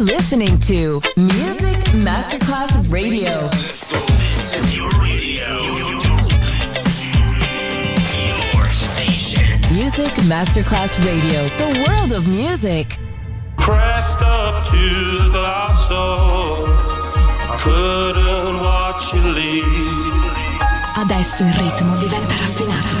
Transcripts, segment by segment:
Listening to Music Masterclass Radio. This is your radio. Your station. Music Masterclass Radio, the world of music. Pressed up to the glass door. I couldn't watch you leave. Adesso il ritmo diventa raffinato.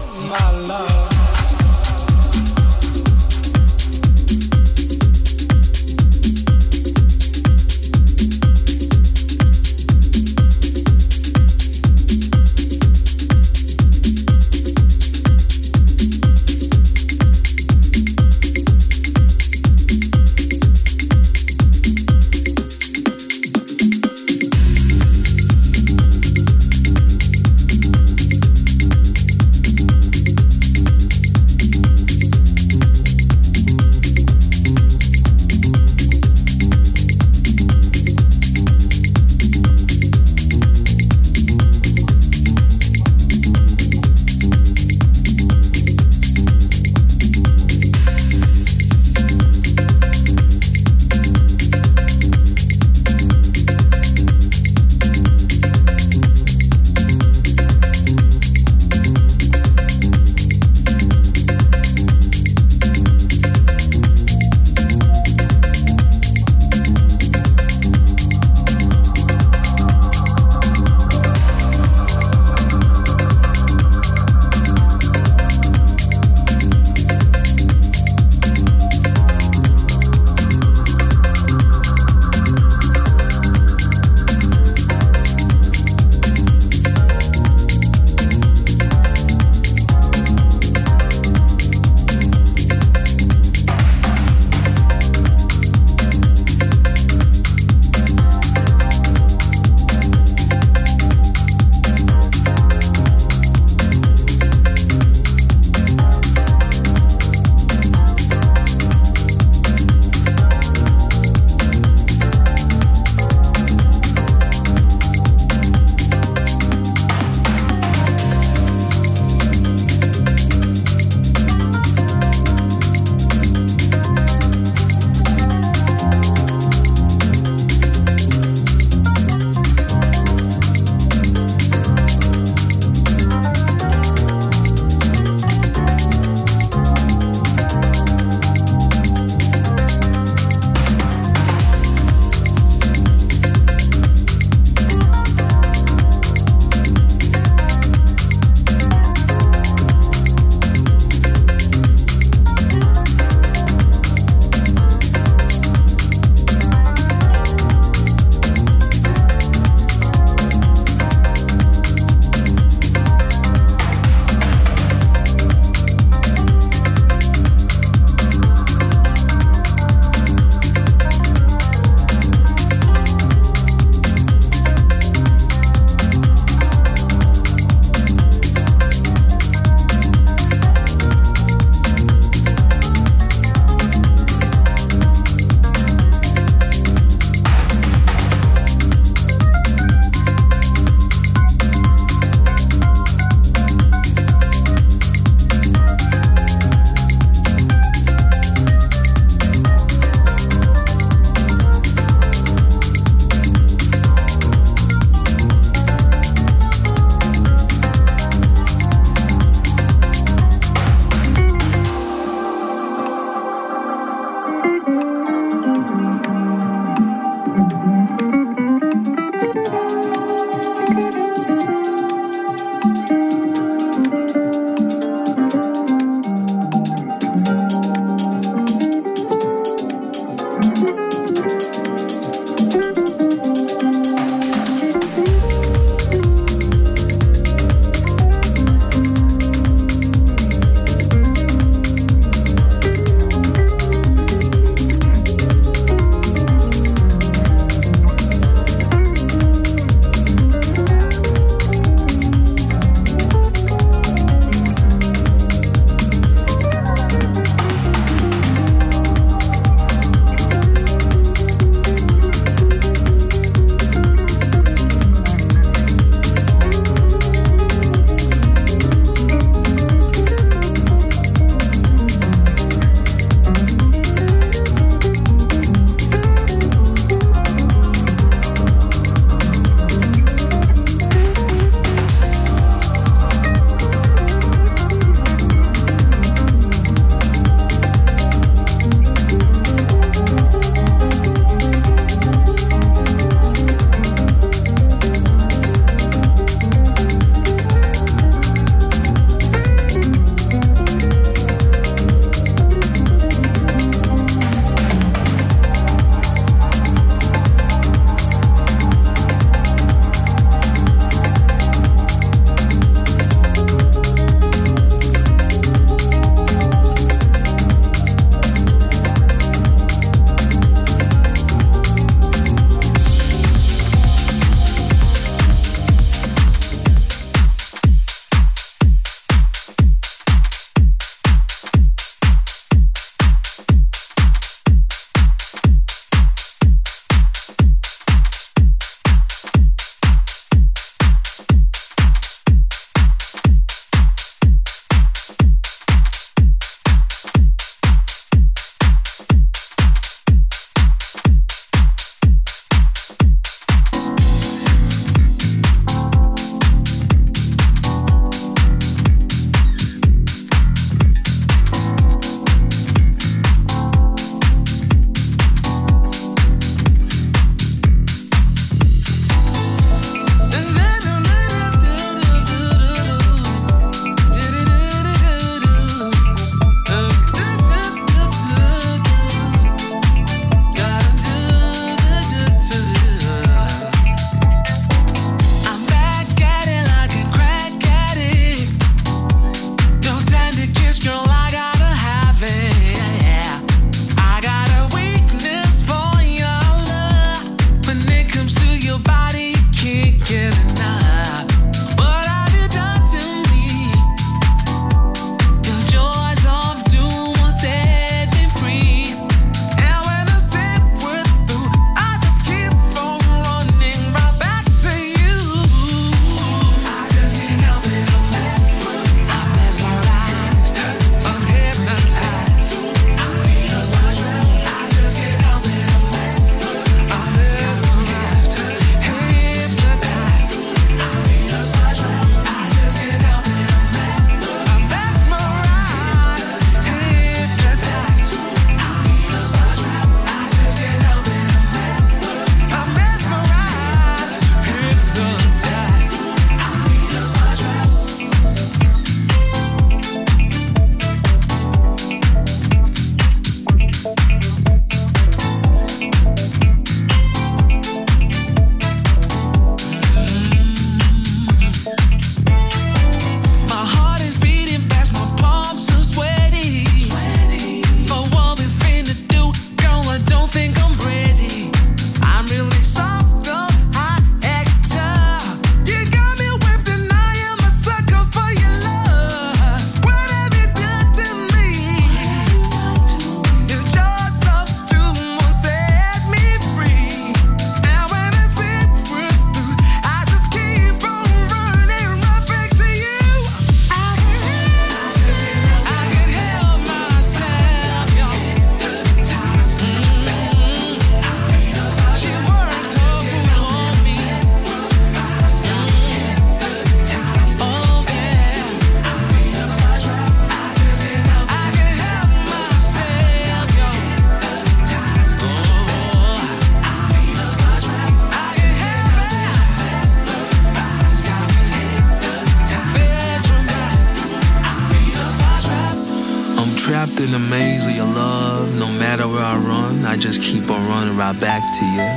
In the maze of your love. No matter where I run, I just keep on running right back to you.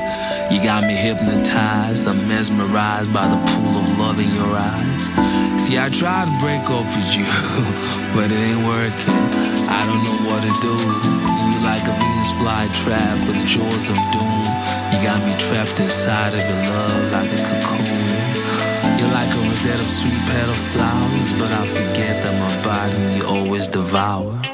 You got me hypnotized, I'm mesmerized by the pool of love in your eyes. See, I tried to break up with you, but it ain't working. I don't know what to do. You like a Venus flytrap with jaws of doom. You got me trapped inside of your love like a cocoon. You're like a rosette of sweet petal flowers, but I forget that my body you always devour.